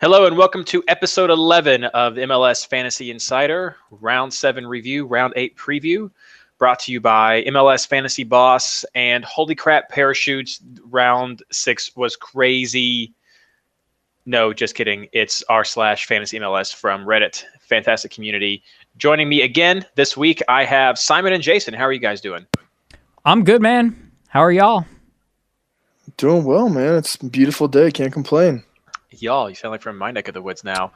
Hello and welcome to episode 11 of MLS Fantasy Insider, round 7 review, round 8 preview, brought to you by MLS Fantasy Boss and holy crap parachutes round 6 was crazy. No, just kidding. It's r slash fantasy MLS from Reddit. Fantastic community. Joining me again this week, I have Simon and Jason. How are you guys doing? I'm good, man. How are y'all? Doing well, man. It's a beautiful day. Can't complain. Y'all, you sound like from my neck of the woods now.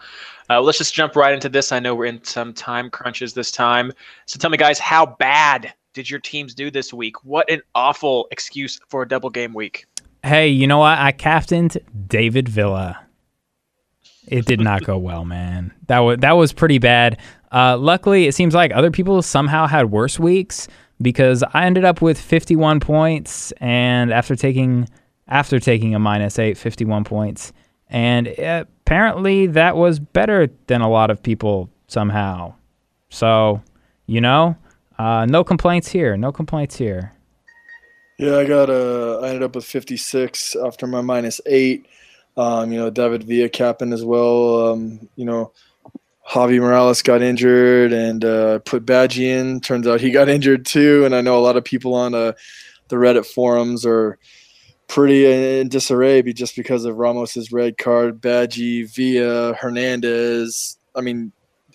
Uh, let's just jump right into this. I know we're in some time crunches this time. So tell me, guys, how bad did your teams do this week? What an awful excuse for a double game week. Hey, you know what? I captained David Villa. It did not go well, man. That was that was pretty bad. Uh, luckily, it seems like other people somehow had worse weeks because I ended up with 51 points, and after taking after taking a minus eight, 51 points. And apparently that was better than a lot of people somehow. So, you know, uh, no complaints here. No complaints here. Yeah, I got uh, I ended up with 56 after my minus eight. Um, you know, David Villa capping as well. Um, you know, Javi Morales got injured and uh, put Badgie in. Turns out he got injured too. And I know a lot of people on uh, the Reddit forums are pretty in disarray just because of Ramos's red card, Badgie, Villa, Hernandez. I mean,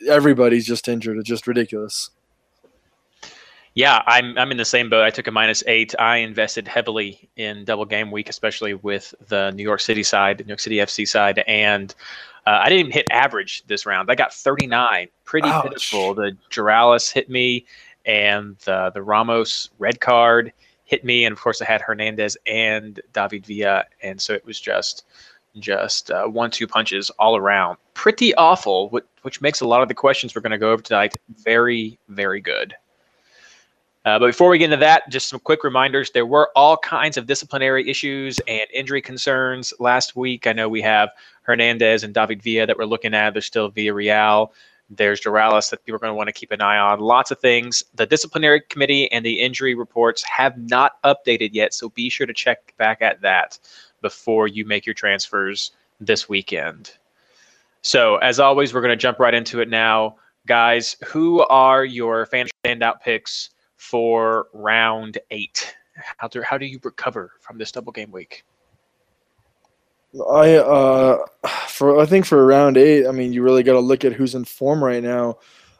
everybody's just injured. It's just ridiculous. Yeah, I'm I'm in the same boat. I took a minus eight. I invested heavily in double game week, especially with the New York City side, New York City FC side, and uh, I didn't even hit average this round. I got 39, pretty Ouch. pitiful. The Juralis hit me, and the the Ramos red card hit me, and of course I had Hernandez and David Villa, and so it was just just uh, one-two punches all around. Pretty awful, which, which makes a lot of the questions we're going to go over tonight very, very good. Uh, but before we get into that, just some quick reminders. There were all kinds of disciplinary issues and injury concerns last week. I know we have Hernandez and David Villa that we're looking at. There's still Villarreal. There's Juralis that people are going to want to keep an eye on. Lots of things. The disciplinary committee and the injury reports have not updated yet, so be sure to check back at that before you make your transfers this weekend. So, as always, we're going to jump right into it now. Guys, who are your fan standout picks for round eight? How do, how do you recover from this double game week? I uh for I think for round eight, I mean you really got to look at who's in form right now.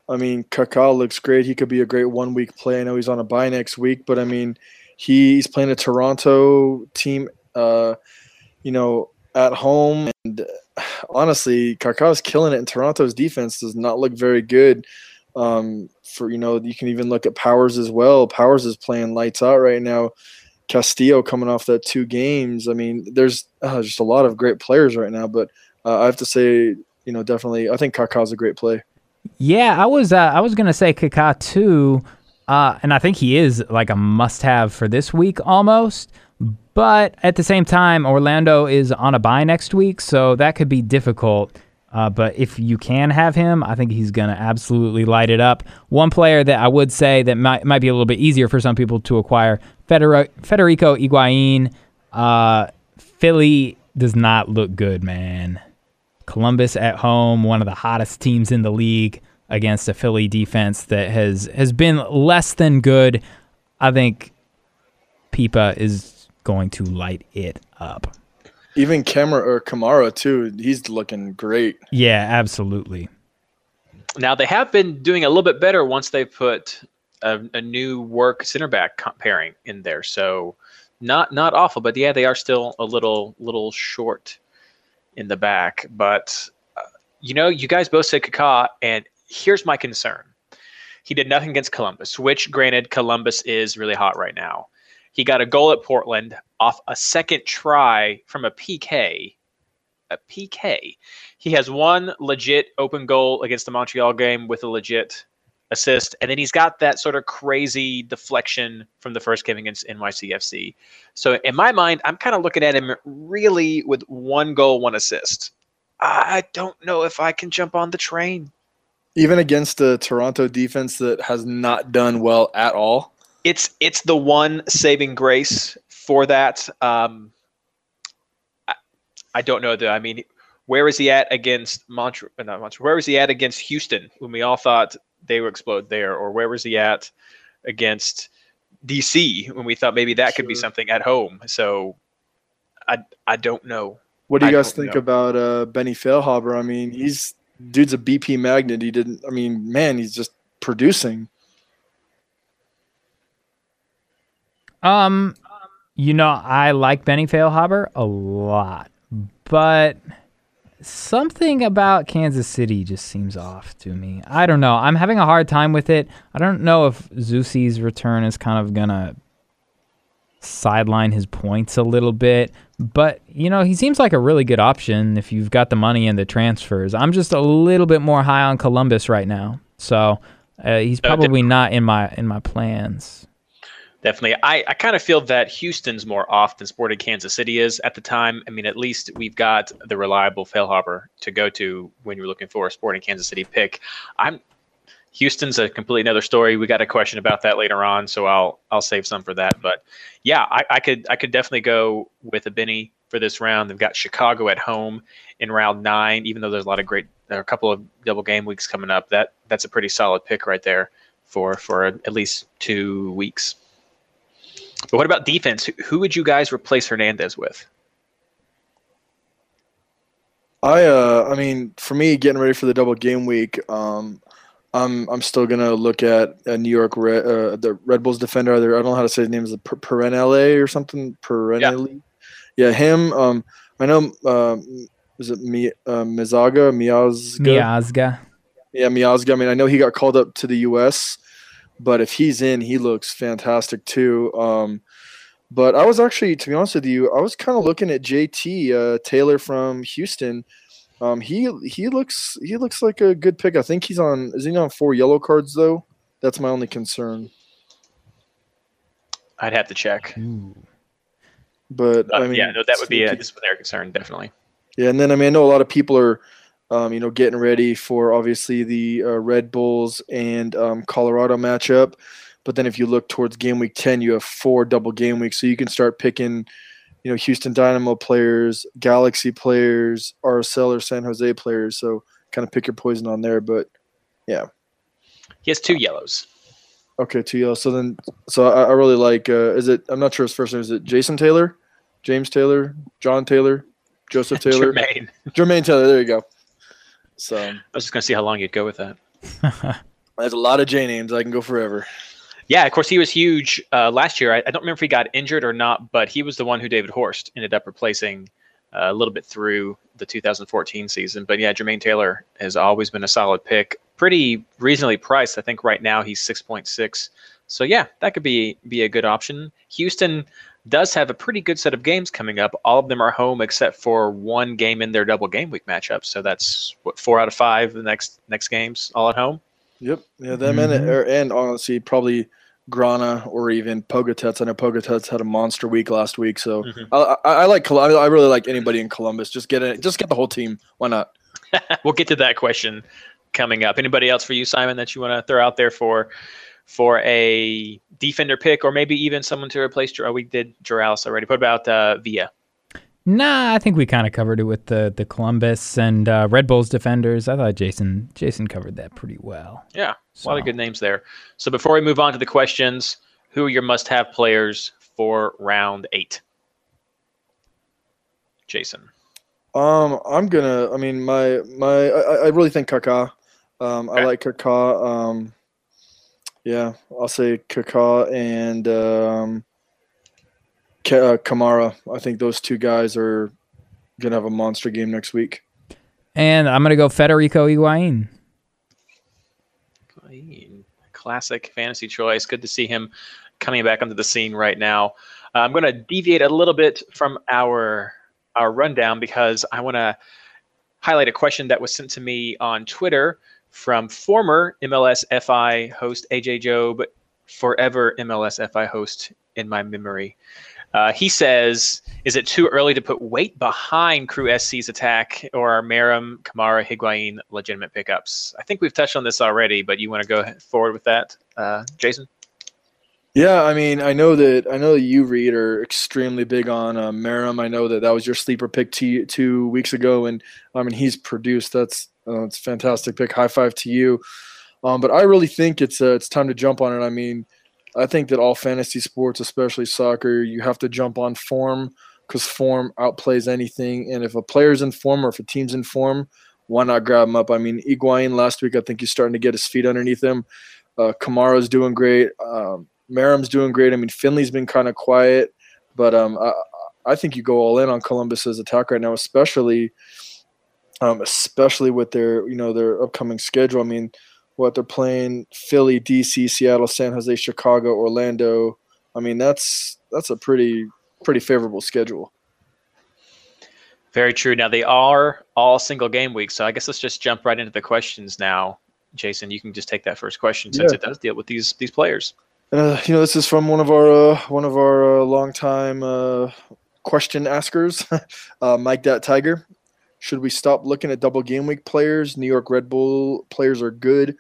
I mean Kaká looks great. He could be a great one week play. I know he's on a bye next week, but I mean he's playing a Toronto team, uh, you know, at home, and honestly, Kaká's killing it. And Toronto's defense does not look very good. Um, for you know, you can even look at Powers as well. Powers is playing lights out right now. Castillo coming off that two games. I mean, there's uh, just a lot of great players right now, but uh, I have to say, you know, definitely, I think Kaká's a great play. Yeah, I was uh, I was gonna say Kaká too, uh, and I think he is like a must-have for this week almost. But at the same time, Orlando is on a bye next week, so that could be difficult. Uh, but if you can have him, I think he's going to absolutely light it up. One player that I would say that might, might be a little bit easier for some people to acquire Federico, Federico. Uh, Philly does not look good, man. Columbus at home, one of the hottest teams in the league against a Philly defense that has has been less than good. I think Pipa is going to light it up. Even Kamara or Kamara too, he's looking great. Yeah, absolutely. Now they have been doing a little bit better once they put a, a new work center back pairing in there. So not not awful, but yeah, they are still a little little short in the back. But uh, you know, you guys both said Kaká, and here's my concern. He did nothing against Columbus, which granted Columbus is really hot right now. He got a goal at Portland off a second try from a PK. A PK. He has one legit open goal against the Montreal game with a legit assist, and then he's got that sort of crazy deflection from the first game against NYCFC. So in my mind, I'm kind of looking at him really with one goal, one assist. I don't know if I can jump on the train. Even against the Toronto defense that has not done well at all it's it's the one saving grace for that. Um, I, I don't know though. I mean, where is he at against Montreal? Not Montreal. Where is he at against Houston when we all thought they would explode there, or where was he at against DC when we thought maybe that could be something at home? So I I don't know. What do you I guys think know. about uh, Benny Feilhaber? I mean, he's dude's a BP magnet. He didn't. I mean, man, he's just producing. Um, you know, I like Benny Feilhaber a lot, but something about Kansas City just seems off to me. I don't know. I'm having a hard time with it. I don't know if Zusi's return is kind of gonna sideline his points a little bit, but you know, he seems like a really good option if you've got the money and the transfers. I'm just a little bit more high on Columbus right now, so uh, he's probably not in my in my plans. Definitely. I, I kind of feel that Houston's more off than Sporting Kansas City is at the time. I mean, at least we've got the reliable Feilhaber to go to when you're looking for a Sporting Kansas City pick. I'm Houston's a completely another story. We got a question about that later on, so I'll I'll save some for that. But yeah, I, I could I could definitely go with a Benny for this round. They've got Chicago at home in round nine, even though there's a lot of great there are a couple of double game weeks coming up. That that's a pretty solid pick right there for for at least two weeks. But what about defense? Who- Who would you guys replace Hernandez with? I uh I mean for me getting ready for the double game week um I'm I'm still gonna look at a New York Red, uh, the Red Bulls defender either I don't know how to say his name is it Per- Perrinelle or something Perrinelle yeah. him um I know um is it Mi, uh, Mizaga Miazga Miazga. yeah Miazga I mean I know he got called up to the U.S. but if he's in he looks fantastic too um but I was actually, to be honest with you, I was kind of looking at JT uh, Taylor from Houston. Um, he he looks he looks like a good pick. I think he's on. Is he on four yellow cards though? That's my only concern. I'd have to check. But Uh, I mean, yeah, no, that would be a disciplinary concern, definitely. Yeah, and then I mean, I know a lot of people are, um, you know, getting ready for obviously the uh, Red Bulls and um, Colorado matchup. But then if you look towards game week ten, you have four double game weeks, so you can start picking, you know, Houston Dynamo players, Galaxy players, RSL or San Jose players. So kind of pick your poison on there. But yeah. He has two yellows. okay, two yellow. So then, so I, I really like. Uh, is it? I'm not sure his first name. Is it Jason Taylor, James Taylor, John Taylor, Joseph Taylor, Jermaine. Jermaine Taylor? There you go. So. I was just going to see how long you'd go with that. There's a lot of J names. I can go forever. Yeah, of course, he was huge uh, last year. I, I don't remember if he got injured or not, but he was the one who David Horst ended up replacing uh, a little bit through the 2014 season. But yeah, Jermaine Taylor has always been a solid pick. Pretty reasonably priced. I think right now he's 6.6. So yeah, that could be be a good option. Houston does have a pretty good set of games coming up. All of them are home except for one game in their double game week matchup. So that's what four out of five the next next games all at home. Yep. Yeah, them and Mhm. er, and honestly, probably Grana or even Pogatetz. I know Pogatetz had a monster week last week, so Mhm. I, I, I like Col- I really like anybody in Columbus. Just get it. Just get the whole team. Why not? we'll get to that question coming up. Anybody else for you, Simon, that you want to throw out there for for a defender pick, or maybe even someone to replace? Jor- Oh, we did Joralis already. What about uh, Via? Nah, I think we kind of covered it with the the Columbus and uh, Red Bulls defenders. I thought Jason Jason covered that pretty well. Yeah, a lot of good names there. So before we move on to the questions, who are your must-have players for round eight? Jason. Um, I'm gonna. I mean, my my. I, I really think Kaká. Um, Okay. I like Kaká. Um, yeah, I'll say Kaká and um, Ka- uh, Kamara. I think those two guys are gonna have a monster game next week. And I'm gonna go Federico Higuain. Classic fantasy choice. Good to see him coming back onto the scene right now. Uh, I'm going to deviate a little bit from our our rundown because I want to highlight a question that was sent to me on Twitter from former MLS FI host AJ Job, forever MLS FI host in my memory. Uh, he says, "Is it too early to put weight behind Crew SC's attack, or are Meram, Kamara, Higuain legitimate pickups?" I think we've touched on this already, but you want to go forward with that, uh, Jason? Yeah, I mean, I know that I know that you Reed are extremely big on uh, Meram. I know that that was your sleeper pick two weeks ago, and I mean he's produced. That's uh, it's fantastic pick. High five to you. Um, but I really think it's uh, it's time to jump on it. I mean, I think that all fantasy sports, especially soccer, you have to jump on form because form outplays anything. And if a player's in form or if a team's in form, why not grab him up? I mean, Higuain last week, I think he's starting to get his feet underneath him. Uh, Kamara's doing great. Um, Meram's doing great. I mean, Finlay's been kind of quiet, but um, I, I think you go all in on Columbus's attack right now, especially, um, especially with their you know their upcoming schedule. I mean, what they're playing: Philly, DC, Seattle, San Jose, Chicago, Orlando. I mean, that's that's a pretty pretty favorable schedule. Very true. Now they are all single game weeks, so I guess let's just jump right into the questions now. Jason, you can just take that first question since yeah. it does deal with these these players. Uh, you know, this is from one of our uh, one of our uh, longtime uh, question askers, uh, Mike Dat Tiger. Should we stop looking at double game week players? New York Red Bull players are good,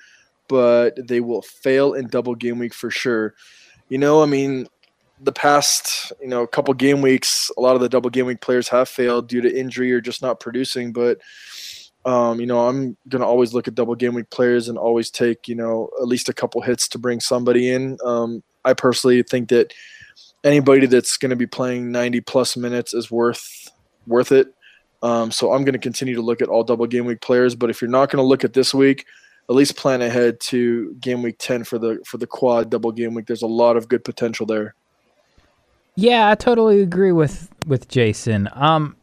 but they will fail in double game week for sure. You know, I mean, the past you know couple game weeks, a lot of the double game week players have failed due to injury or just not producing. But um, you know, I'm gonna always look at double game week players and always take you know at least a couple hits to bring somebody in. Um, I personally think that anybody that's going to be playing 90 plus minutes is worth worth it. Um, so I'm going to continue to look at all double game week players. But if you're not going to look at this week, at least plan ahead to game week 10 for the for the quad double game week. There's a lot of good potential there. Yeah, I totally agree with with Jason. Um,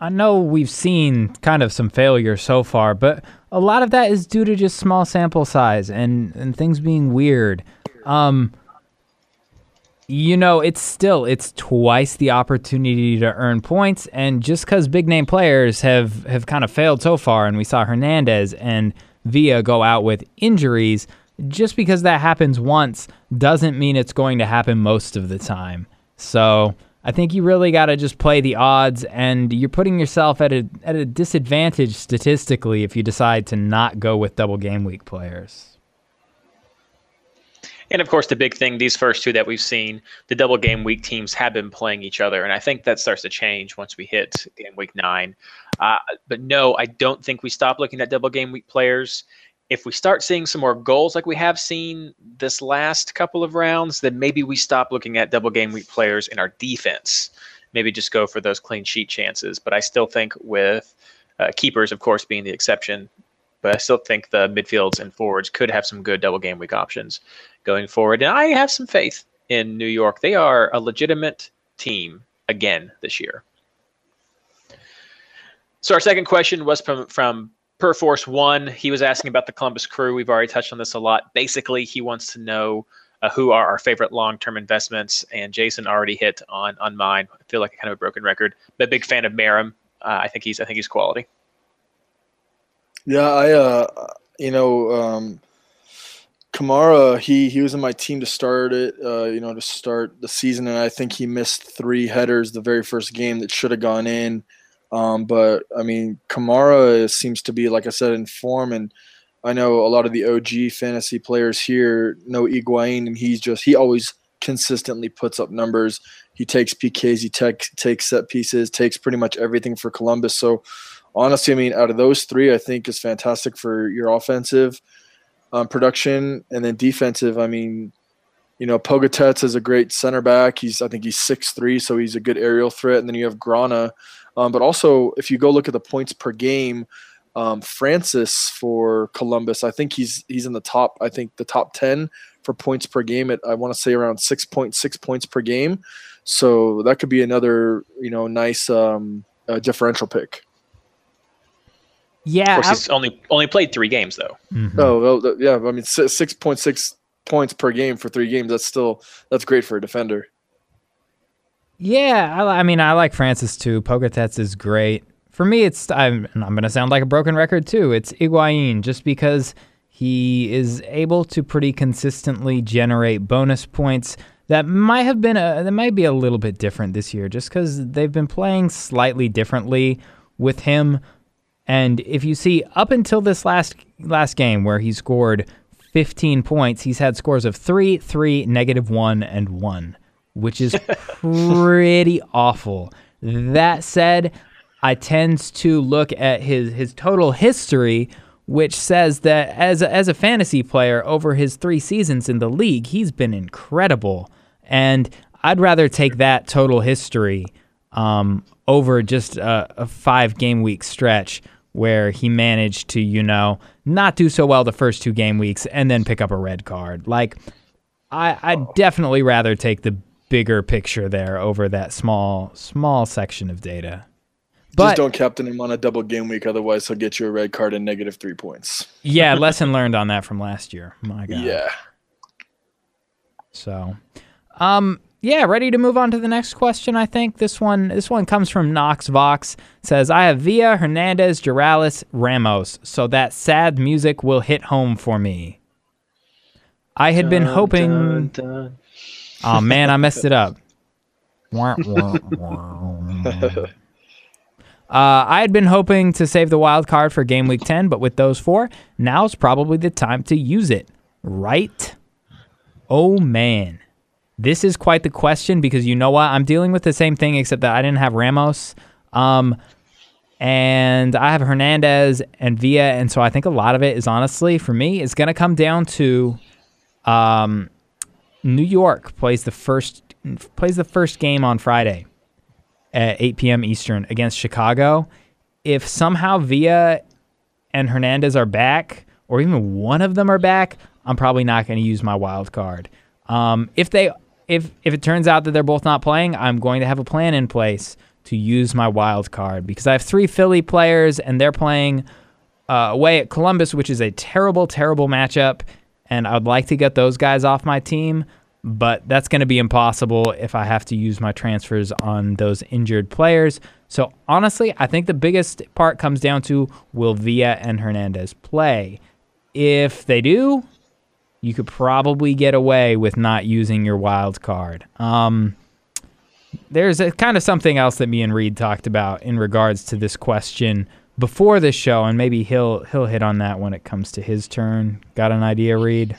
I know we've seen kind of some failure so far, but a lot of that is due to just small sample size and and things being weird. Um, you know, it's still it's twice the opportunity to earn points, and just because big name players have have kind of failed so far, and we saw Hernandez and Villa go out with injuries, just because that happens once doesn't mean it's going to happen most of the time. So I think you really got to just play the odds, and you're putting yourself at a at a disadvantage statistically if you decide to not go with double game week players. And of course, the big thing, these first two that we've seen, the double game week teams have been playing each other. And I think that starts to change once we hit game week nine. Uh, but no, I don't think we stop looking at double game week players if we start seeing some more goals like we have seen this last couple of rounds, then maybe we stop looking at double game week players in our defense. Maybe just go for those clean sheet chances. But I still think with uh, keepers, of course, being the exception, but I still think the midfields and forwards could have some good double game week options going forward. And I have some faith in New York. They are a legitimate team again this year. So our second question was from from per force one he was asking about the columbus crew we've already touched on this a lot basically he wants to know uh, who are our favorite long-term investments and jason already hit on on mine i feel like kind of a broken record but big fan of Meram. Uh, i think he's i think he's quality yeah i uh you know um Kamara, he he was in my team to start it, uh, you know, to start the season, and I think he missed three headers the very first game that should have gone in. Um, but I mean, Kamara seems to be, like I said, in form, and I know a lot of the OG fantasy players here know Higuain, and he's just he always consistently puts up numbers. He takes PKs, he takes takes set pieces, takes pretty much everything for Columbus. So honestly, I mean, out of those three, I think is fantastic for your offensive um, production, and then defensive. I mean, you know, Pogatetz is a great center back. He's I think he's six three, so he's a good aerial threat. And then you have Grana, um, but also, if you go look at the points per game, um, Francis for Columbus, I think he's he's in the top. I think the top ten for points per game at I want to say around six point six points per game. So that could be another you know nice um, uh, differential pick. Yeah, of course, he's only only played three games though. Mm-hmm. Oh well, yeah. I mean, six point six points per game for three games. That's still that's great for a defender. Yeah, I, I mean, I like Francis too. Pogatetz is great. For me, it's I'm, I'm going to sound like a broken record too. It's Higuain, just because he is able to pretty consistently generate bonus points that might have been a that might be a little bit different this year, just because they've been playing slightly differently with him. And if you see up until this last last game where he scored 15 points. He's had scores of 3, 3, negative 1, and 1, which is pretty awful. That said, I tend to look at his, his total history, which says that as a, as a fantasy player over his three seasons in the league, he's been incredible. And I'd rather take that total history um, over just a, a five game week stretch where he managed to, you know, not do so well the first two game weeks and then pick up a red card. Like, I, I'd definitely rather take the bigger picture there over that small, small section of data. But, Just don't captain him on a double game week, otherwise he'll get you a red card and negative three points. yeah, lesson learned on that from last year. My God. Yeah. So, um, yeah, ready to move on to the next question. I think this one this one comes from Knox Vox. Says I have Villa Hernandez, Juralis, Ramos, so that sad music will hit home for me. I had been hoping. Dun, dun. Oh man, I messed it up. uh, I had been hoping to save the wild card for game week 10, but with those four, now's probably the time to use it, right? Oh man. This is quite the question because you know what? I'm dealing with the same thing except that I didn't have Ramos. Um, and I have Hernandez and Villa, and so I think a lot of it is honestly for me it's going to come down to um, New York plays the first plays the first game on Friday at 8 p.m. Eastern against Chicago. If somehow Villa and Hernandez are back, or even one of them are back, I'm probably not going to use my wild card. Um, if they if if it turns out that they're both not playing, I'm going to have a plan in place to use my wild card because I have three Philly players and they're playing uh, away at Columbus, which is a terrible, terrible matchup. And I would like to get those guys off my team, but that's going to be impossible if I have to use my transfers on those injured players. So honestly, I think the biggest part comes down to will Villa and Hernandez play? If they do, you could probably get away with not using your wild card. Um, there's a, kind of something else that me and Reed talked about in regards to this question before this show, and maybe he'll he'll hit on that when it comes to his turn. Got an idea, Reed?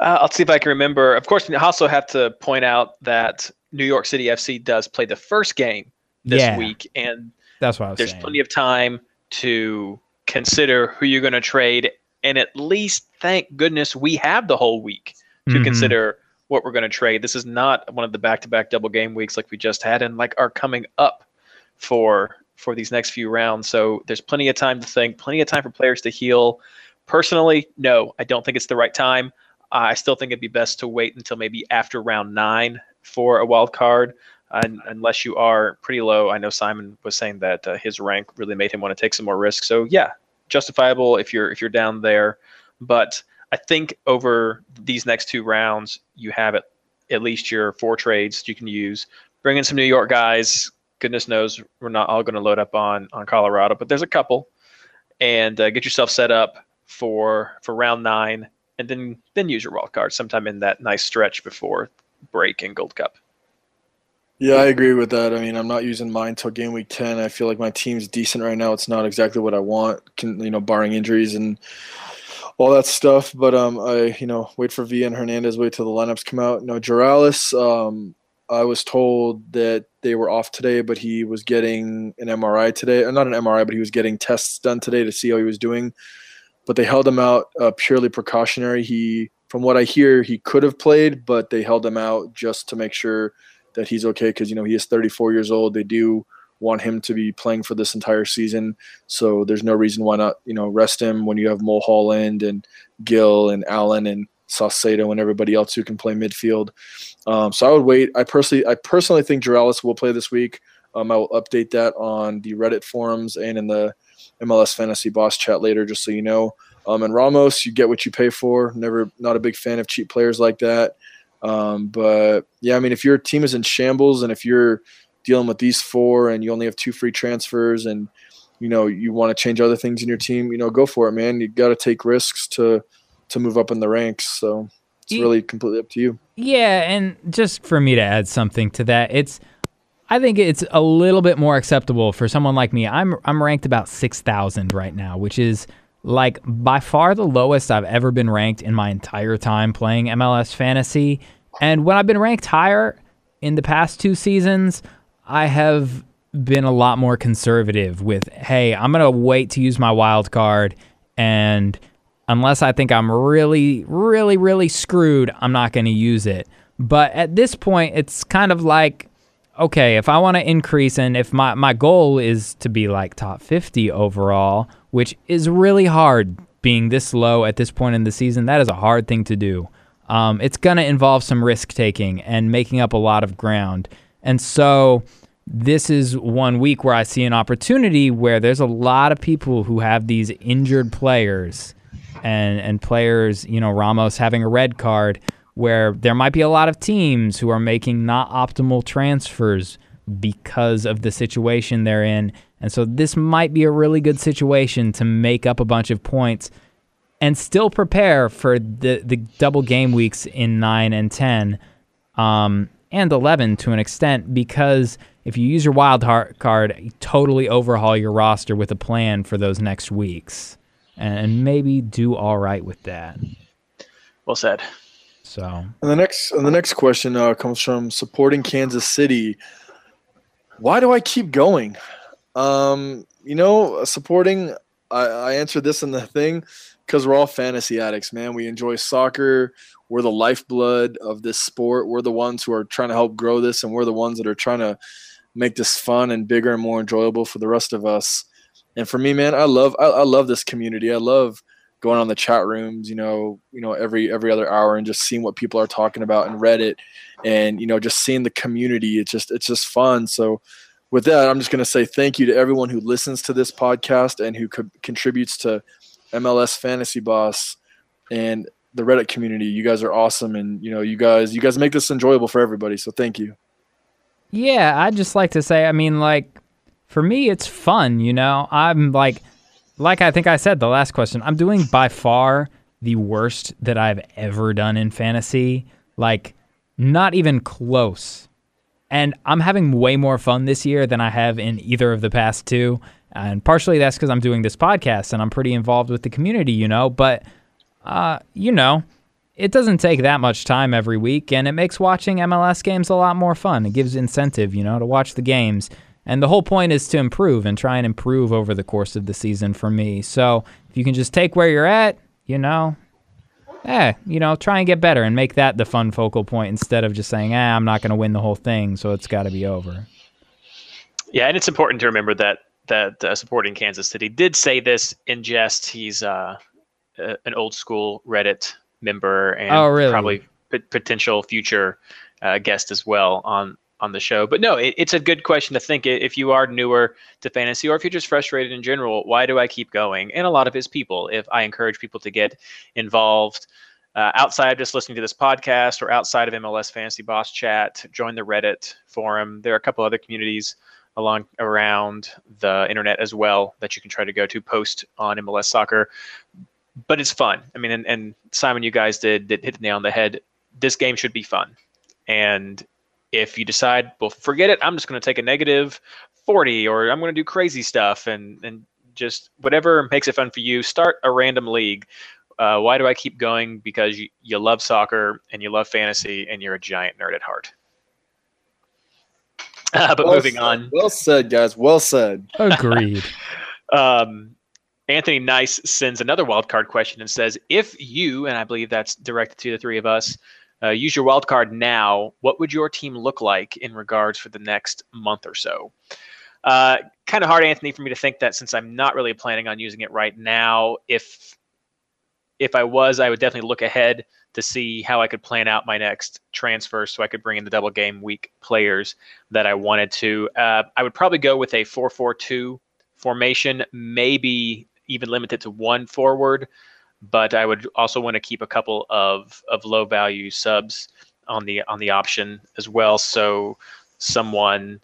Uh, I'll see if I can remember. Of course, we also have to point out that New York City FC does play the first game this yeah, week, and that's why there's saying. plenty of time to consider who you're going to trade and at least thank goodness we have the whole week to mm-hmm. consider what we're going to trade. This is not one of the back-to-back double game weeks like we just had and like are coming up for for these next few rounds. So there's plenty of time to think, plenty of time for players to heal. Personally, no, I don't think it's the right time. Uh, I still think it'd be best to wait until maybe after round nine for a wild card, uh, unless you are pretty low. I know Simon was saying that uh, his rank really made him want to take some more risks. So yeah, justifiable if you're if you're down there. But I think over these next two rounds, you have at, at least your four trades you can use. Bring in some New York guys. Goodness knows we're not all going to load up on on Colorado, but there's a couple, and uh, get yourself set up for for round nine, and then then use your wild card sometime in that nice stretch before break and Gold Cup. Yeah, I agree with that. I mean, I'm not using mine until game week 10. I feel like my team's decent right now. It's not exactly what I want, can, you know, barring injuries and all that stuff. But um, I, you know, wait for V and Hernandez, wait till the lineups come out. No, Juralis, um, I was told that they were off today, but he was getting an MRI today. Uh, not an MRI, but he was getting tests done today to see how he was doing. But they held him out uh, purely precautionary. He, from what I hear, he could have played, but they held him out just to make sure – that he's okay because you know he is 34 years old. They do want him to be playing for this entire season, so there's no reason why not you know rest him when you have Mulholland and Gill and Allen and Saucedo and everybody else who can play midfield. Um, so I would wait. I personally I personally think Juralis will play this week. Um, I will update that on the Reddit forums and in the MLS Fantasy Boss chat later, just so you know. Um, and Ramos, you get what you pay for. Never, not a big fan of cheap players like that. Um, but yeah, I mean, if your team is in shambles and if you're dealing with these four and you only have two free transfers and you know you want to change other things in your team, you know, go for it, man. You got to take risks to to move up in the ranks. So it's really completely up to you. Yeah, and just for me to add something to that, it's I think it's a little bit more acceptable for someone like me. I'm I'm ranked about six thousand right now, which is like by far the lowest I've ever been ranked in my entire time playing MLS fantasy. And when I've been ranked higher in the past two seasons, I have been a lot more conservative with, hey, I'm going to wait to use my wild card. And unless I think I'm really, really, really screwed, I'm not going to use it. But at this point, it's kind of like, okay, if I want to increase and if my, my goal is to be like top 50 overall, which is really hard being this low at this point in the season, that is a hard thing to do. Um, it's going to involve some risk taking and making up a lot of ground. And so this is one week where I see an opportunity where there's a lot of people who have these injured players and and players, you know, Ramos having a red card where there might be a lot of teams who are making not optimal transfers because of the situation they're in. And so this might be a really good situation to make up a bunch of points and still prepare for the, the double game weeks in 9 and 10 um, and 11 to an extent because – if you use your wild card, you totally overhaul your roster with a plan for those next weeks, and maybe do all right with that. Well said. So, and the next and the next question uh, comes from supporting Kansas City. Why do I keep going? Um, you know, supporting. I, I answered this in the thing because we're all fantasy addicts, man. We enjoy soccer. We're the lifeblood of this sport. We're the ones who are trying to help grow this, and we're the ones that are trying to make this fun and bigger and more enjoyable for the rest of us. And for me, man, I love I, I love this community. I love going on the chat rooms, you know, you know, every every other hour and just seeing what people are talking about in Reddit and you know, just seeing the community. It's just it's just fun. So with that, I'm just going to say thank you to everyone who listens to this podcast and who co- contributes to MLS Fantasy Boss and the Reddit community. You guys are awesome and you know, you guys you guys make this enjoyable for everybody. So thank you. Yeah, I'd just like to say, I mean, like, for me, it's fun, you know? I'm like, like I think I said the last question, I'm doing by far the worst that I've ever done in fantasy. Like, not even close. And I'm having way more fun this year than I have in either of the past two. And partially that's because I'm doing this podcast and I'm pretty involved with the community, you know? But, uh, you know, it doesn't take that much time every week, and it makes watching MLS games a lot more fun. It gives incentive, you know, to watch the games. And the whole point is to improve and try and improve over the course of the season for me. So if you can just take where you're at, you know, eh, you know, try and get better and make that the fun focal point instead of just saying, eh, I'm not going to win the whole thing, so it's got to be over. Yeah, and it's important to remember that that uh, supporting Kansas City did say this in jest. He's uh, an old school Reddit member and oh, really? probably p- potential future uh, guest as well on on the show. But no, it, it's a good question to think if you are newer to fantasy or if you're just frustrated in general, why do I keep going? And a lot of his people, if I encourage people to get involved uh, outside of just listening to this podcast or outside of MLS Fantasy Boss Chat, join the Reddit forum. There are a couple other communities along around the internet as well that you can try to go to post on MLS soccer but it's fun. I mean, and, and Simon, you guys did, did hit the nail on the head. This game should be fun. And if you decide, well, forget it, I'm just going to take a negative 40 or I'm going to do crazy stuff and, and just whatever makes it fun for you, start a random league. Uh, why do I keep going? Because you, you love soccer and you love fantasy and you're a giant nerd at heart. Uh, but well moving said. on. Well said, guys. Well said. Agreed. um, Anthony Nice sends another wild card question and says, "If you and I believe that's directed to the three of us, uh, use your wild card now, what would your team look like in regards for the next month or so?" Uh, kind of hard, Anthony, for me to think that since I'm not really planning on using it right now. If if I was, I would definitely look ahead to see how I could plan out my next transfer so I could bring in the double game week players that I wanted to. Uh, I would probably go with a 4 4 2 formation, maybe even limited to one forward, but I would also want to keep a couple of of low value subs on the on the option as well. So someone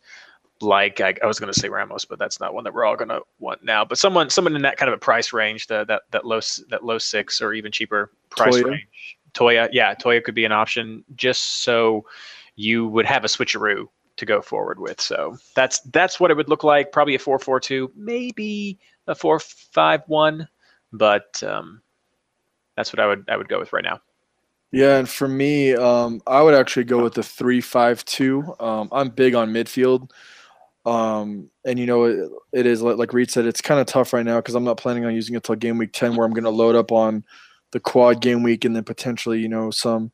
like I, I was going to say Ramos, but that's not one that we're all going to want now. But someone someone in that kind of a price range, the, that that low that low six or even cheaper price Toya. range. Toya, yeah, Toya could be an option just so you would have a switcheroo to go forward with. So that's that's what it would look like. Probably a four four two, maybe a four five one but um, that's what I would I would go with right now. Yeah, and for me, um, I would actually go with the three-five-two. Um, I'm big on midfield, um, and you know it, it is like Reed said, it's kind of tough right now because I'm not planning on using it until game week ten, where I'm going to load up on the quad game week and then potentially you know some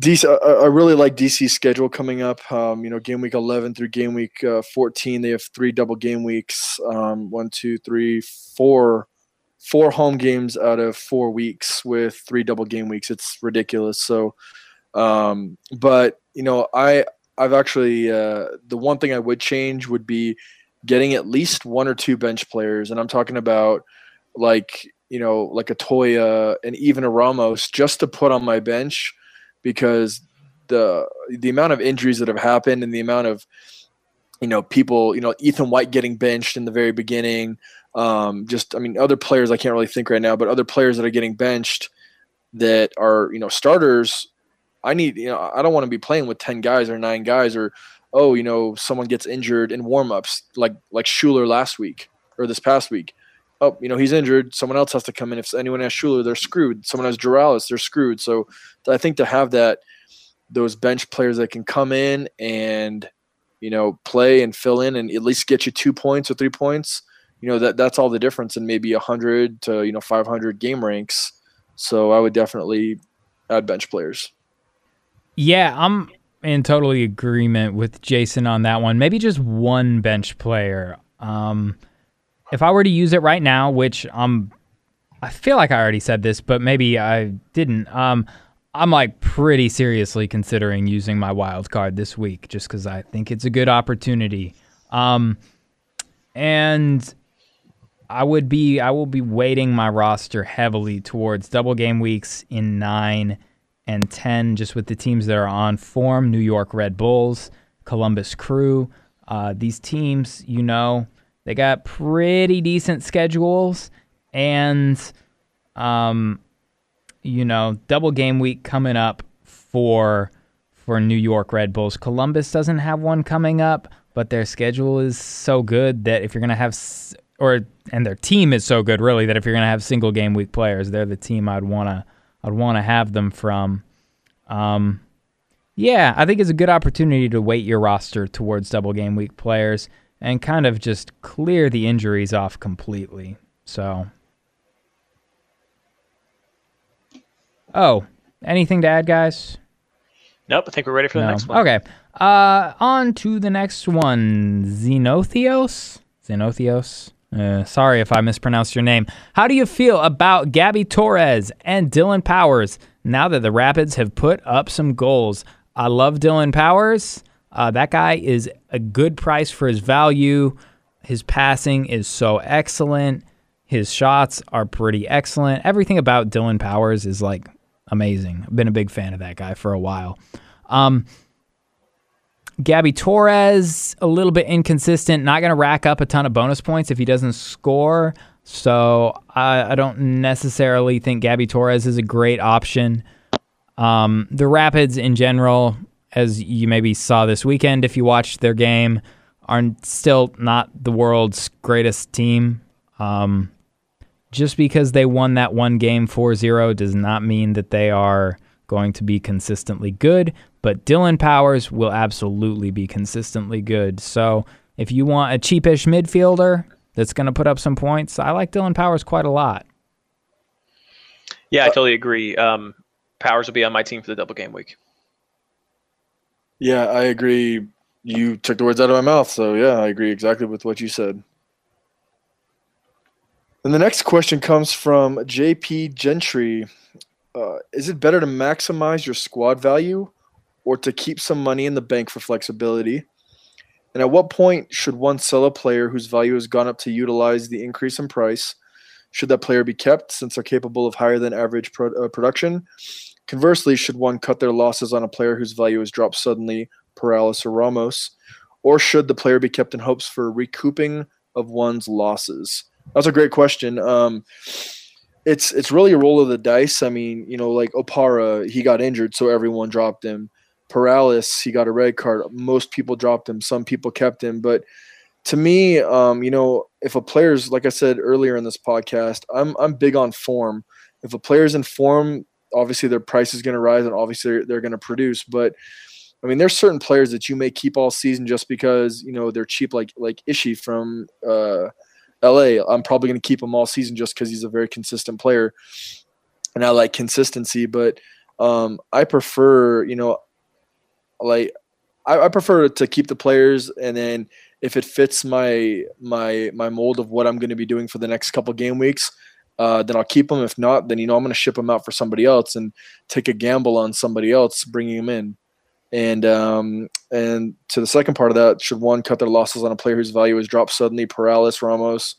DC, I really like DC's schedule coming up. Um, you know, game week 11 through game week uh, 14, they have three double game weeks. Um, one, two, three, four, four home games out of four weeks with three double game weeks. It's ridiculous. So, um, but you know, I I've actually uh, the one thing I would change would be getting at least one or two bench players, and I'm talking about like you know like a Toya and even a Ramos just to put on my bench because the the amount of injuries that have happened and the amount of you know people you know Ethan White getting benched in the very beginning um, just I mean other players I can't really think right now but other players that are getting benched that are you know starters I need you know I don't want to be playing with 10 guys or 9 guys or oh you know someone gets injured in warmups like like Schuler last week or this past week oh, you know, he's injured. Someone else has to come in. If anyone has Schuler, they're screwed. Someone has Juralis, they're screwed. So I think to have that, those bench players that can come in and, you know, play and fill in and at least get you two points or three points, you know, that that's all the difference in maybe 100 to, you know, 500 game ranks. So I would definitely add bench players. Yeah, I'm in totally agreement with Jason on that one. Maybe just one bench player. Um, if I were to use it right now, which I'm, I feel like I already said this, but maybe I didn't. Um, I'm like pretty seriously considering using my wild card this week just because I think it's a good opportunity. Um, and I would be I will be weighting my roster heavily towards double game weeks in nine and ten, just with the teams that are on form: New York Red Bulls, Columbus Crew. Uh, these teams, you know, they got pretty decent schedules and um you know, double game week coming up for for New York Red Bulls. Columbus doesn't have one coming up, but their schedule is so good that if you're to have or and their team is so good really that if you're to have single game week players, they're the team I'd want to I'd want to have them from. Um yeah, I think it's a good opportunity to weight your roster towards double game week players and kind of just clear the injuries off completely. So, oh, anything to add, guys? Nope. I think we're ready for the no. next one. Okay. Uh, on to the next one. Xenothios. Xenothios. Uh, sorry if I mispronounced your name. How do you feel about Gabby Torres and Dillon Powers now that the Rapids have put up some goals? I love Dillon Powers. Uh, that guy is a good price for his value. His passing is so excellent. His shots are pretty excellent. Everything about Dillon Powers is like amazing. I've been a big fan of that guy for a while. Um, Gabby Torres, a little bit inconsistent, not going to rack up a ton of bonus points if he doesn't score. So I, I don't necessarily think Gabby Torres is a great option. Um, the Rapids in general, as you maybe saw this weekend if you watched their game, are still not the world's greatest team. Um, just because they won that one game 4 0 does not mean that they are going to be consistently good, but Dillon Powers will absolutely be consistently good. So if you want a cheapish midfielder that's going to put up some points, I like Dillon Powers quite a lot. Yeah, I totally agree. Um, Powers will be on my team for the double game week. Yeah, I agree. You took the words out of my mouth, so yeah, I agree exactly with what you said. And the next question comes from JP Gentry. Uh, is it better to maximize your squad value or to keep some money in the bank for flexibility? And at what point should one sell a player whose value has gone up to utilize the increase in price? Should that player be kept since they're capable of higher than average pro- uh, production? Conversely, should one cut their losses on a player whose value has dropped suddenly, Paralis or Ramos, or should the player be kept in hopes for recouping of one's losses? That's a great question. Um, it's it's really a roll of the dice. I mean, you know, like Opara, he got injured, so everyone dropped him. Paralis, he got a red card. Most people dropped him. Some people kept him, but to me, um, you know, if a player's like I said earlier in this podcast, I'm I'm big on form. If a player's in form, obviously their price is going to rise and obviously they're, they're going to produce. But I mean, there's certain players that you may keep all season just because you know they're cheap, like like Ishii from uh, LA. I'm probably going to keep him all season just because he's a very consistent player, and I like consistency. But um, I prefer, you know, like I, I prefer to keep the players, and then if it fits my my my mold of what I'm going to be doing for the next couple game weeks, uh, then I'll keep them. If not, then you know I'm going to ship them out for somebody else and take a gamble on somebody else bringing them in. And um, and to the second part of that, should one cut their losses on a player whose value has dropped suddenly, Perales, Ramos,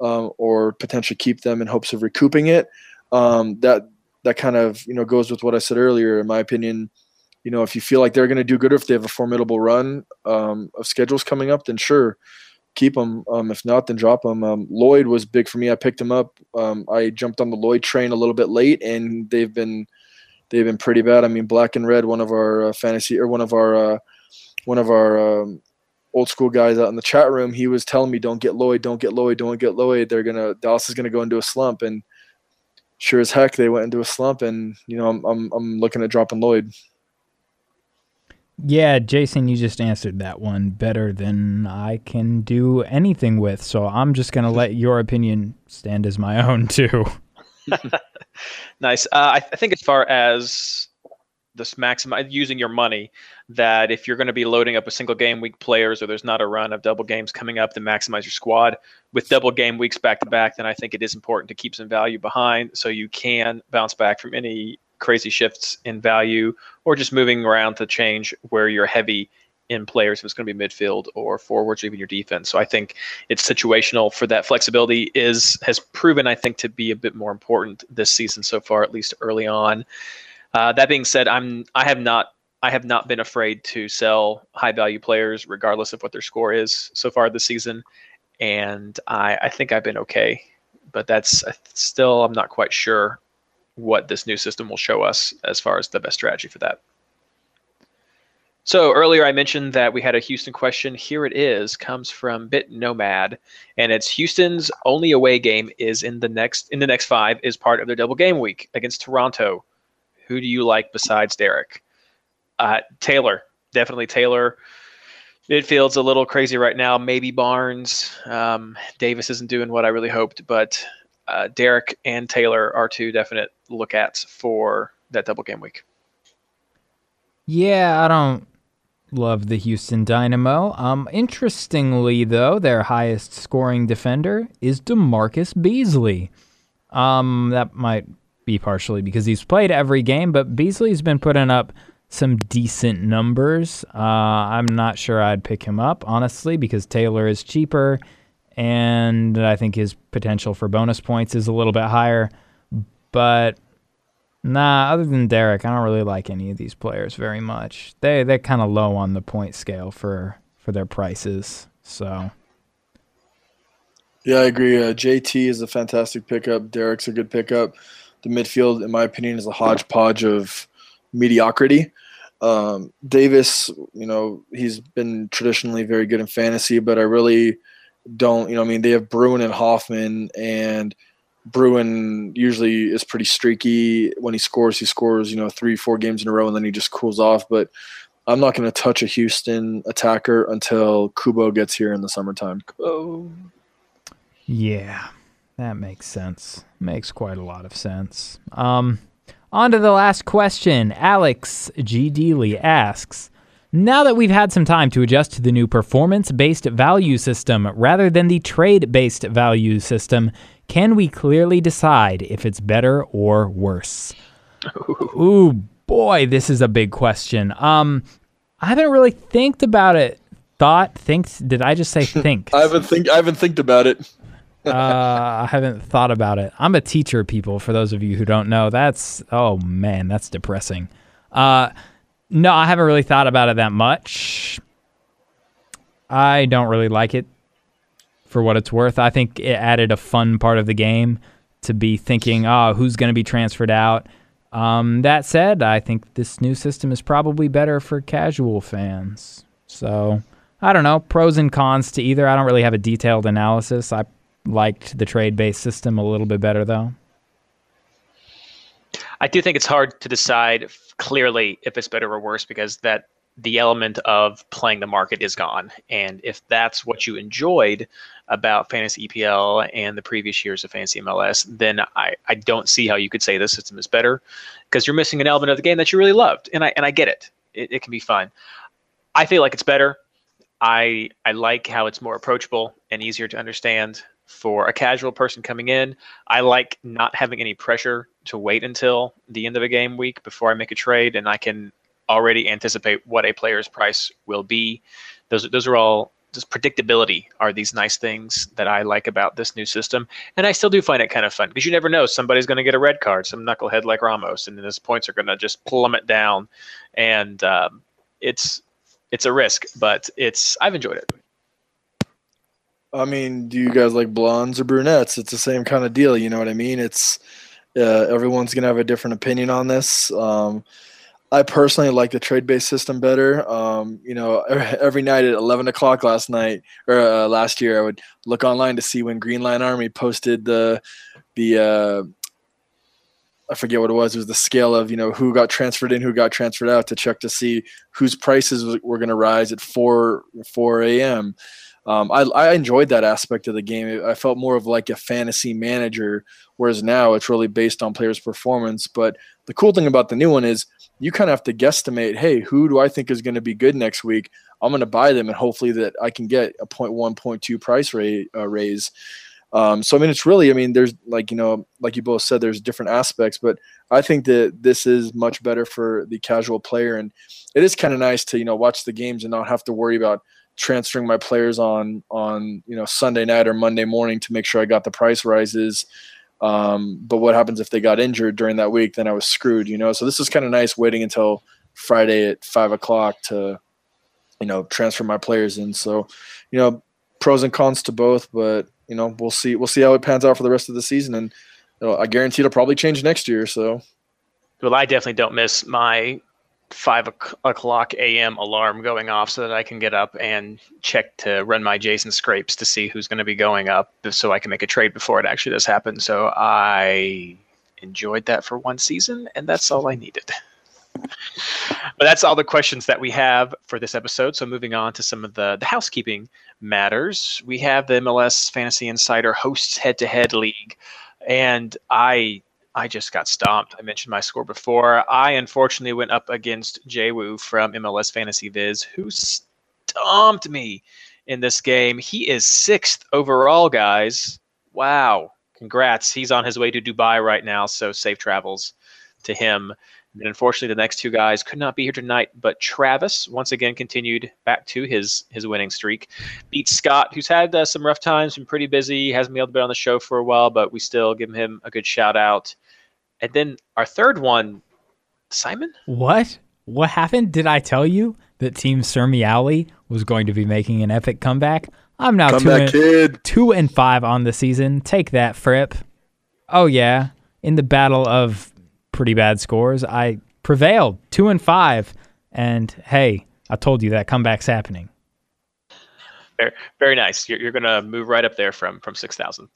um, or potentially keep them in hopes of recouping it? Um, that that kind of you know goes with what I said earlier. In my opinion, you know, if you feel like they're going to do good, or if they have a formidable run um, of schedules coming up, then sure, keep them. Um, if not, then drop them. Um, Loyd was big for me. I picked him up. Um, I jumped on the Loyd train a little bit late, and they've been they've been pretty bad. I mean, Black and Red, one of our uh, fantasy or one of our uh, one of our um, old school guys out in the chat room, he was telling me, "Don't get Loyd, don't get Loyd, don't get Loyd. They're gonna Dallas is gonna go into a slump." And sure as heck, they went into a slump. And you know, I'm I'm, I'm looking at dropping Loyd. Yeah, Jason, you just answered that one better than I can do anything with. So I'm just going to let your opinion stand as my own, too. nice. Uh, I, th- I, think as far as this maximize using your money, that if you're going to be loading up a single game week players or there's not a run of double games coming up, then maximize your squad. With double game weeks back to back, then I think it is important to keep some value behind so you can bounce back from any crazy shifts in value or just moving around to change where you're heavy in players if it's going to be midfield or forwards or even your defense. So I think it's situational for that flexibility is has proven I think to be a bit more important this season so far, at least early on. Uh, that being said, I'm I have not I have not been afraid to sell high value players regardless of what their score is so far this season, and I I think I've been okay. But that's still I'm not quite sure what this new system will show us as far as the best strategy for that. So earlier I mentioned that we had a Houston question. Here it is, comes from Bit Nomad, and it's Houston's only away game is in the next in the next five is part of their double game week against Toronto. Who do you like besides Deric? Uh, Taylor, definitely Taylor. Midfield's a little crazy right now. Maybe Barnes. Um, Davis isn't doing what I really hoped, but uh, Deric and Taylor are two definite look at for that double game week. Yeah, I don't love the Houston Dynamo. Um, interestingly, though, their highest scoring defender is DaMarcus Beasley. Um, that might be partially because he's played every game, but Beasley's been putting up some decent numbers. Uh, I'm not sure I'd pick him up, honestly, because Taylor is cheaper and I think his potential for bonus points is a little bit higher. But nah, other than Deric, I don't really like any of these players very much. They they're kind of low on the point scale for for their prices. So yeah, I agree. Uh, JT is a fantastic pickup. Deric's a good pickup. The midfield, in my opinion, is a hodgepodge of mediocrity. Um, Davis, you know, he's been traditionally very good in fantasy, but I really don't, you know, I mean, they have Bruin and Hoffman, and Bruin usually is pretty streaky. When he scores, he scores, you know, three, four games in a row, and then he just cools off. But I'm not going to touch a Houston attacker until Cubo gets here in the summertime. Cubo. Yeah, that makes sense. Makes quite a lot of sense. Um, on to the last question. Alex G. Deely asks now that we've had some time to adjust to the new performance based value system rather than the trade based value system, can we clearly decide if it's better or worse? Ooh, boy, this is a big question. Um, I haven't really thinked about it. Thought, think. Did I just say think? I haven't think. I haven't think about it. uh, I haven't thought about it. I'm a teacher, people. For those of you who don't know, that's oh man, that's depressing. Uh, no, I haven't really thought about it that much. I don't really like it for what it's worth. I think it added a fun part of the game to be thinking, oh, who's going to be transferred out. Um, that said, I think this new system is probably better for casual fans. So I don't know, pros and cons to either. I don't really have a detailed analysis. I liked the trade based system a little bit better, though. I do think it's hard to decide clearly if it's better or worse because that the element of playing the market is gone. And if that's what you enjoyed about fantasy EPL and the previous years of fantasy MLS, then I, I don't see how you could say the system is better because you're missing an element of the game that you really loved. And I and I get it. It, it can be fun. I feel like it's better. I I like how it's more approachable and easier to understand for a casual person coming in. I like not having any pressure to wait until the end of a game week before I make a trade, and I can already anticipate what a player's price will be. Those those are all just predictability are these nice things that I like about this new system, and I still do find it kind of fun because you never know somebody's going to get a red card, some knucklehead like Ramos, and then his points are going to just plummet down, and um, it's it's a risk, but it's I've enjoyed it. I mean, do you guys like blondes or brunettes? It's the same kind of deal. You know what I mean? It's uh, everyone's gonna have a different opinion on this. Um, I personally like the trade based system better. Um, you know, every night at 11 o'clock last night or uh, last year, I would look online to see when Green Line Army posted the the uh, I forget what it was. It was the scale of you know who got transferred in, who got transferred out to check to see whose prices were going to rise at four four a.m. Um, I, I enjoyed that aspect of the game. I felt more of like a fantasy manager, whereas now it's really based on players' performance. But the cool thing about the new one is you kind of have to guesstimate, hey, who do I think is going to be good next week? I'm going to buy them, and hopefully that I can get a 0.1, 0.2 price rate, uh, raise. Um, so I mean, it's really, I mean, there's like you know, like you both said, there's different aspects, but I think that this is much better for the casual player, and it is kind of nice to you know watch the games and not have to worry about transferring my players on on you know Sunday night or Monday morning to make sure I got the price rises. Um, but what happens if they got injured during that week? Then I was screwed, you know. So this is kind of nice waiting until Friday at five o'clock to you know transfer my players in. So you know pros and cons to both, but you know we'll see we'll see how it pans out for the rest of the season, and I guarantee it'll probably change next year. So. Well, I definitely don't miss my five o'clock a.m. alarm going off so that I can get up and check to run my JSON scrapes to see who's going to be going up so I can make a trade before it actually does happen. So I enjoyed that for one season, and that's all I needed. but that's all the questions that we have for this episode. So moving on to some of the, the housekeeping matters, we have the MLS Fantasy Insider Hosts Head to Head League. And I I just got stomped. I mentioned my score before. I unfortunately went up against Jaywu from MLS Fantasy Viz, who stomped me in this game. He is sixth overall, guys. Wow. Congrats. He's on his way to Dubai right now, so safe travels to him. And unfortunately, the next two guys could not be here tonight, but Travis once again continued back to his his winning streak. Beat Scott, who's had uh, some rough times, been pretty busy, hasn't been able to be on the show for a while, but we still give him a good shout out. And then our third one, Simon. What? What happened? Did I tell you that Team Sermiali was going to be making an epic comeback? I'm now two, and, two and five on the season. Take that, Fripp. Oh yeah, in the battle of pretty bad scores. I prevailed, two and five, and hey, I told you that comeback's happening. Very, very nice. You're, you're going to move right up there from from six thousand.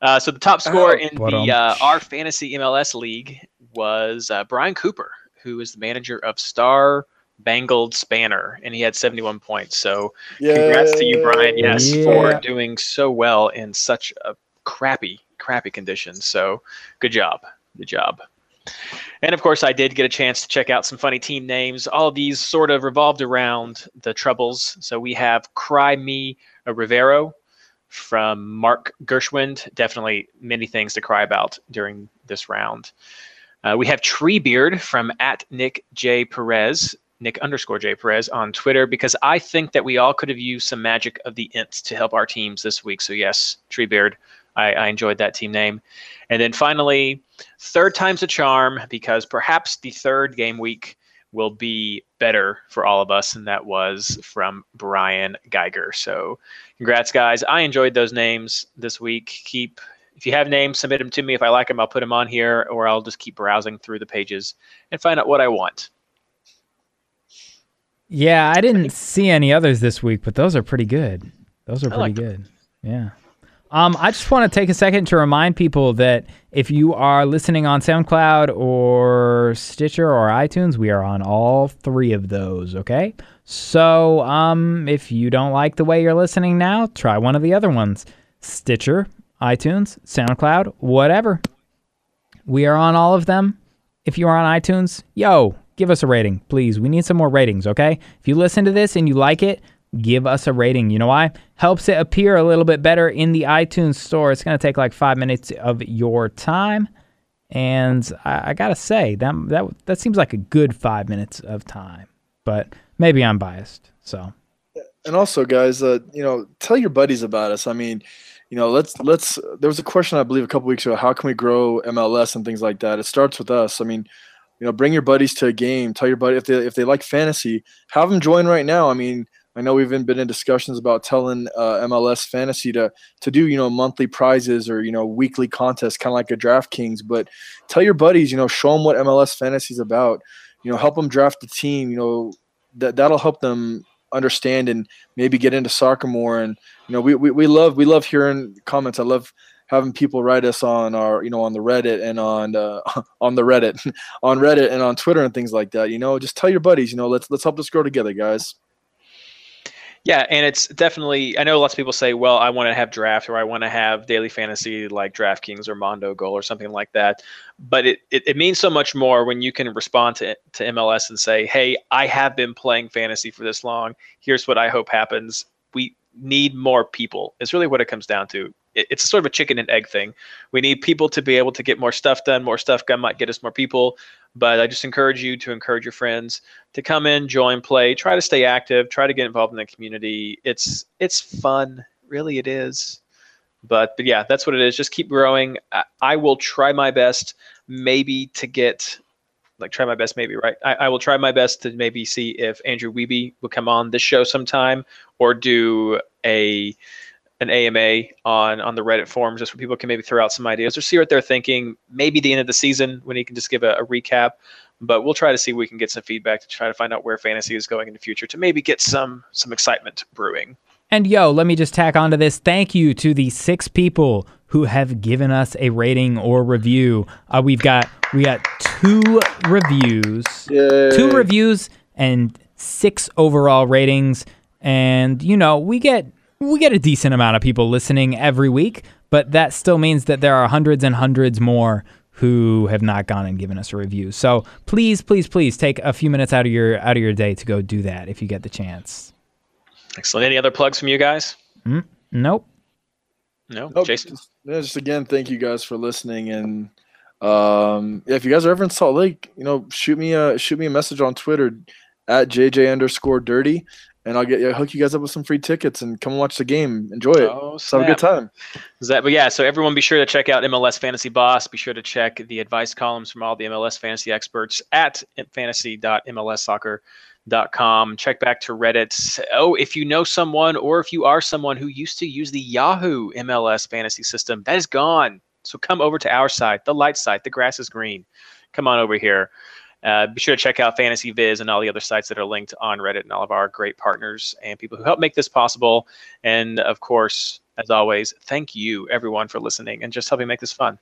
Uh, so the top scorer oh, in the uh, our fantasy MLS league was uh, Brian Cooper, who is the manager of Star Bangled Spanner, and he had 71 points. So Yay. congrats to you, Brian. Yes, yeah. for doing so well in such a crappy, crappy conditions. So good job. Good job. And of course, I did get a chance to check out some funny team names. All these sort of revolved around the troubles. So we have Cry Me Rivero from Mark Gershwind. Definitely many things to cry about during this round. Uh, we have Treebeard from at Nick J Perez, Nick underscore J Perez on Twitter, because I think that we all could have used some magic of the Ents to help our teams this week. So yes, Treebeard, I, I enjoyed that team name. And then finally, third time's a charm because perhaps the third game week will be better for all of us, and that was from Brian Geiger. So, congrats, guys! I enjoyed those names this week. Keep if you have names, submit them to me. If I like them, I'll put them on here, or I'll just keep browsing through the pages and find out what I want. Yeah, I didn't see any others this week, but those are pretty good. Those are I pretty good. Yeah. Um, I just want to take a second to remind people that if you are listening on SoundCloud or Stitcher or iTunes, we are on all three of those, okay? So um, if you don't like the way you're listening now, try one of the other ones Stitcher, iTunes, SoundCloud, whatever. We are on all of them. If you are on iTunes, yo, give us a rating, please. We need some more ratings, okay? If you listen to this and you like it, give us a rating. You know why? Helps it appear a little bit better in the iTunes store. It's going to take like five minutes of your time. And I, I gotta say that that that seems like a good five minutes of time, but maybe I'm biased. So And also, guys, uh, you know, tell your buddies about us. I mean, you know, let's let's. There was a question I believe a couple weeks ago. How can we grow MLS and things like that? It starts with us. I mean, you know, bring your buddies to a game. Tell your buddy if they if they like fantasy, have them join right now. I mean, I know we've been, been in discussions about telling uh, MLS fantasy to to do you know monthly prizes or you know weekly contests, kind of like a DraftKings. But tell your buddies, you know, show them what MLS fantasy is about. You know, help them draft the team. You know, that that'll help them understand and maybe get into soccer more. And you know, we, we, we love we love hearing comments. I love having people write us on our you know on the Reddit and on uh, on the Reddit on Reddit and on Twitter and things like that. You know, just tell your buddies. You know, let's let's help this grow together, guys. Yeah, and it's definitely. I know lots of people say, "Well, I want to have draft or I want to have daily fantasy like DraftKings or Mondogoal or something like that." But it, it, it means so much more when you can respond to to MLS and say, "Hey, I have been playing fantasy for this long. Here's what I hope happens." We need more people. It's really what it comes down to. It, it's sort of a chicken and egg thing. We need people to be able to get more stuff done. More stuff might get us more people. But I just encourage you to encourage your friends to come in, join, play, try to stay active, try to get involved in the community. It's it's fun, really it is. But but yeah, that's what it is. Just keep growing. I, I will try my best, maybe to get like try my best, maybe right. I, I will try my best to maybe see if Andrew Wiebe will come on this show sometime or do a an AMA on on the Reddit forums just where people can maybe throw out some ideas or see what they're thinking. Maybe the end of the season when he can just give a, a recap. But we'll try to see if we can get some feedback to try to find out where fantasy is going in the future to maybe get some some excitement brewing. And yo, let me just tack onto this. Thank you to the six people who have given us a rating or review. Uh, we've got we got two reviews, Yay. two reviews, and six overall ratings. And you know, we get we get a decent amount of people listening every week, but that still means that there are hundreds and hundreds more who have not gone and given us a review. So please, please, please take a few minutes out of your out of your day to go do that if you get the chance. Excellent. Any other plugs from you guys? Nope. No, Nope, Jason. Just, yeah, just again, thank you guys for listening. And um, yeah, if you guys are ever in Salt Lake, you know, shoot me a shoot me a message on Twitter at JJ underscore dirty, and I'll get yeah, hook you guys up with some free tickets and come watch the game. Enjoy it. Oh, have a good time. Is that, but yeah, so everyone be sure to check out MLS Fantasy Boss. Be sure to check the advice columns from all the MLS fantasy experts at fantasy.mlssoccer.com. Check back to Reddit. Oh, if you know someone or if you are someone who used to use the Yahoo MLS fantasy system, that is gone. So come over to our site, the light site. The grass is green. Come on over here. Uh, be sure to check out Fantasy Viz and all the other sites that are linked on Reddit and all of our great partners and people who help make this possible. And of course, as always, thank you everyone for listening and just helping make this fun.